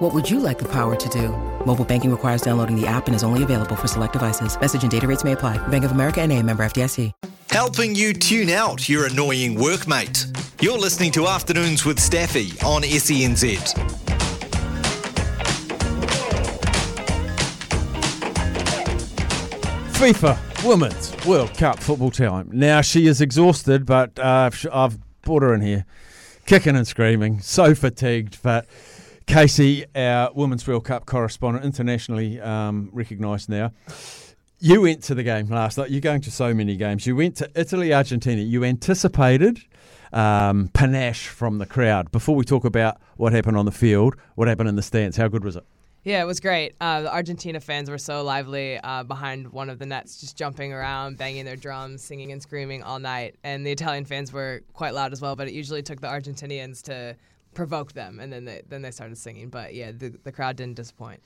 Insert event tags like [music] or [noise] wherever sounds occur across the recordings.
What would you like the power to do? Mobile banking requires downloading the app and is only available for select devices. Message and data rates may apply. Bank of America and a member FDIC. Helping you tune out your annoying workmate. You're listening to Afternoons with Staffy on SENZ. FIFA Women's World Cup football time. Now she is exhausted, but uh, I've brought her in here, kicking and screaming, so fatigued. But Casey, our Women's World Cup correspondent, internationally um, recognised now. You went to the game last night. You're going to so many games. You went to Italy, Argentina. You anticipated um, panache from the crowd. Before we talk about what happened on the field, what happened in the stands, how good was it? Yeah, it was great. Uh, the Argentina fans were so lively uh, behind one of the nets, just jumping around, banging their drums, singing and screaming all night. And the Italian fans were quite loud as well, but it usually took the Argentinians to provoke them, and then they, then they started singing. But yeah, the, the crowd didn't disappoint.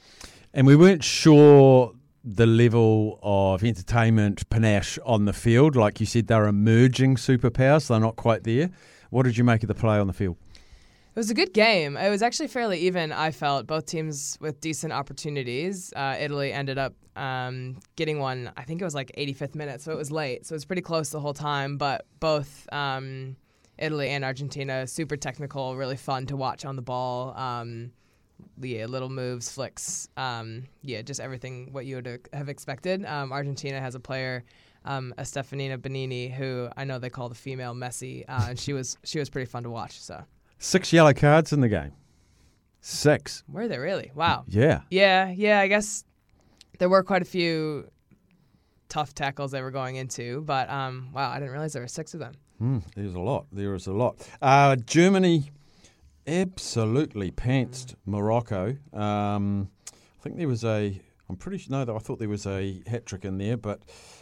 And we weren't sure the level of entertainment panache on the field. Like you said, they're emerging superpowers, they're not quite there. What did you make of the play on the field? It was a good game. It was actually fairly even, I felt. Both teams with decent opportunities. Uh, Italy ended up um, getting one, I think it was like 85th minute, so it was late. So it was pretty close the whole time, but both um, Italy and Argentina, super technical, really fun to watch on the ball. Um, yeah, little moves, flicks, um, yeah, just everything what you would have expected. Um, Argentina has a player, um, Estefanía Banini, who I know they call the female Messi, uh, and she was she was pretty fun to watch. So Six yellow cards in the game. Six. Were there really? Wow. Yeah. Yeah, yeah. I guess there were quite a few tough tackles they were going into, but um, wow, I didn't realize there were six of them. Mm, there's a lot. There is a lot. Uh, Germany absolutely pantsed Morocco. Um, I think there was a. I'm pretty sure. No, I thought there was a hat trick in there, but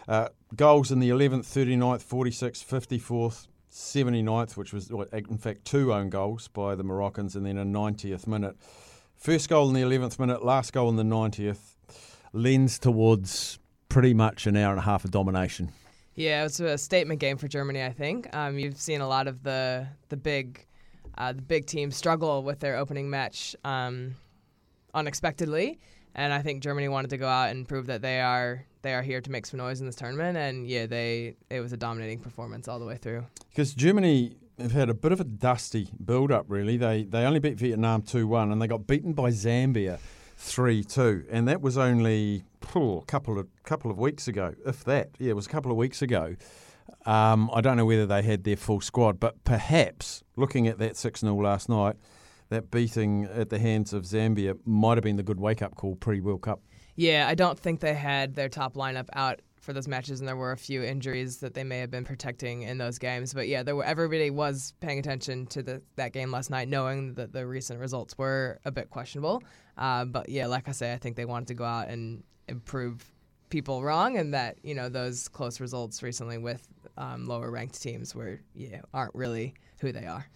uh, goals in the 11th, 39th, 46th, 54th, 79th, which was, in fact, two own goals by the Moroccans, and then a 90th minute. First goal in the 11th minute, last goal in the 90th, lends towards pretty much an hour and a half of domination. Yeah, it's a statement game for Germany. I think um, you've seen a lot of the the big uh, the big teams struggle with their opening match um, unexpectedly, and I think Germany wanted to go out and prove that they are they are here to make some noise in this tournament. And yeah, they it was a dominating performance all the way through. Because Germany have had a bit of a dusty build up. Really, they they only beat Vietnam two one, and they got beaten by Zambia three two, and that was only oh, a couple of couple of weeks ago, if that. Yeah, it was a couple of weeks ago. Um, I don't know whether they had their full squad, but perhaps looking at that 6 0 last night, that beating at the hands of Zambia might have been the good wake up call pre World Cup. Yeah, I don't think they had their top lineup out for those matches, and there were a few injuries that they may have been protecting in those games. But yeah, there were, everybody was paying attention to the, that game last night, knowing that the recent results were a bit questionable. Uh, but yeah, like I say, I think they wanted to go out and improve people wrong, and that you know those close results recently with um, lower ranked teams were yeah aren't really who they are.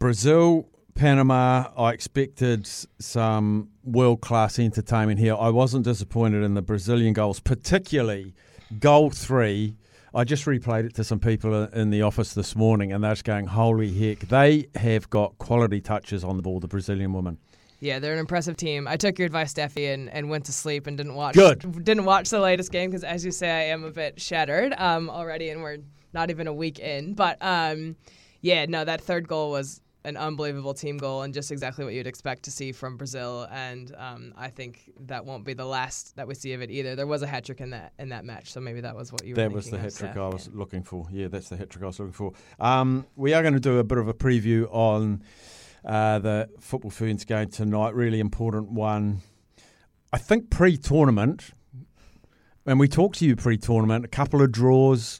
Brazil, Panama. I expected some world class entertainment here. I wasn't disappointed in the Brazilian goals, particularly goal three. I just replayed it to some people in the office this morning, and they're just going, "Holy heck!" They have got quality touches on the ball. The Brazilian woman. Yeah, they're an impressive team. I took your advice, Steffi, and, and went to sleep and didn't watch. Good. Didn't watch the latest game because, as you say, I am a bit shattered um, already, and we're not even a week in. But um, yeah, no, that third goal was an unbelievable team goal and just exactly what you'd expect to see from Brazil. And um, I think that won't be the last that we see of it either. There was a hat trick in that in that match, so maybe that was what you. Were. That was the hat trick yeah. I was looking for. Yeah, that's the hat trick I was looking for. Um, we are going to do a bit of a preview on uh, the football ferns game tonight. Really important one. I think pre-tournament, when we talked to you pre-tournament, a couple of draws,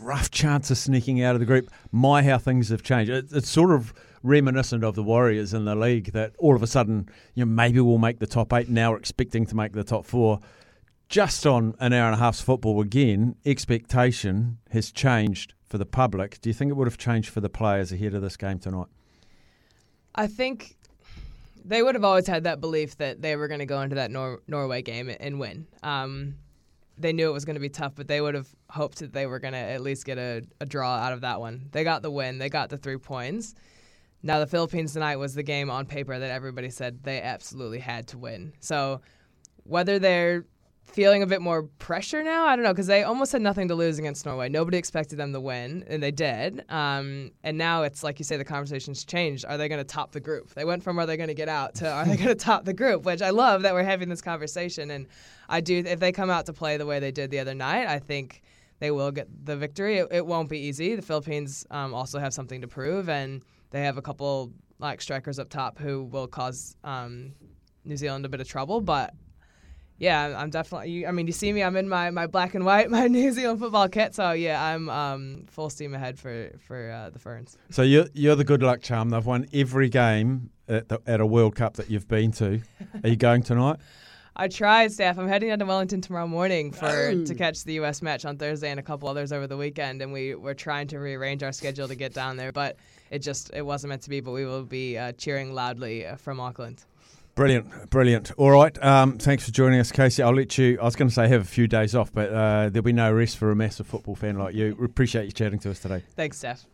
rough chance of sneaking out of the group. My, how things have changed. It, it's sort of reminiscent of the Warriors in the league that all of a sudden, you know, maybe we'll make the top eight. Now we're expecting to make the top four. just on an hour and a half's football again, expectation has changed for the public. Do you think it would have changed for the players ahead of this game tonight? I think they would have always had that belief that they were going to go into that Nor- Norway game and win. Um, they knew it was going to be tough, but they would have hoped that they were going to at least get a, a draw out of that one. They got the win, they got the three points. Now, the Philippines tonight was the game on paper that everybody said they absolutely had to win. So, whether they're feeling a bit more pressure now. I don't know because they almost had nothing to lose against Norway. Nobody expected them to win, and they did. Um, and now it's like you say, the conversation's changed. Are they going to top the group? They went from are they going to get out to are they [laughs] going to top the group? Which I love that we're having this conversation. And I do if they come out to play the way they did the other night, I think they will get the victory. It, it won't be easy. The Philippines um, also have something to prove, and they have a couple like strikers up top who will cause um, New Zealand a bit of trouble, but yeah, I'm definitely. I mean, you see me. I'm in my, my black and white, [laughs] my New Zealand football kit. So yeah, I'm um, full steam ahead for for uh, the Ferns. So you're you're the good luck charm. They've won every game at, the, at a World Cup that you've been to. Are you going tonight? I tried, Steph. I'm heading down to Wellington tomorrow morning for oh. to catch the U.S. match on Thursday and a couple others over the weekend, and we we're trying to rearrange our schedule to get down there, but it just it wasn't meant to be. But we will be uh, cheering loudly uh, from Auckland. Brilliant, brilliant. All right, um, thanks for joining us, Casey. I'll let you. I was going to say have a few days off, but uh, there'll be no rest for a massive football fan like you. We appreciate you chatting to us today. Thanks, Steph.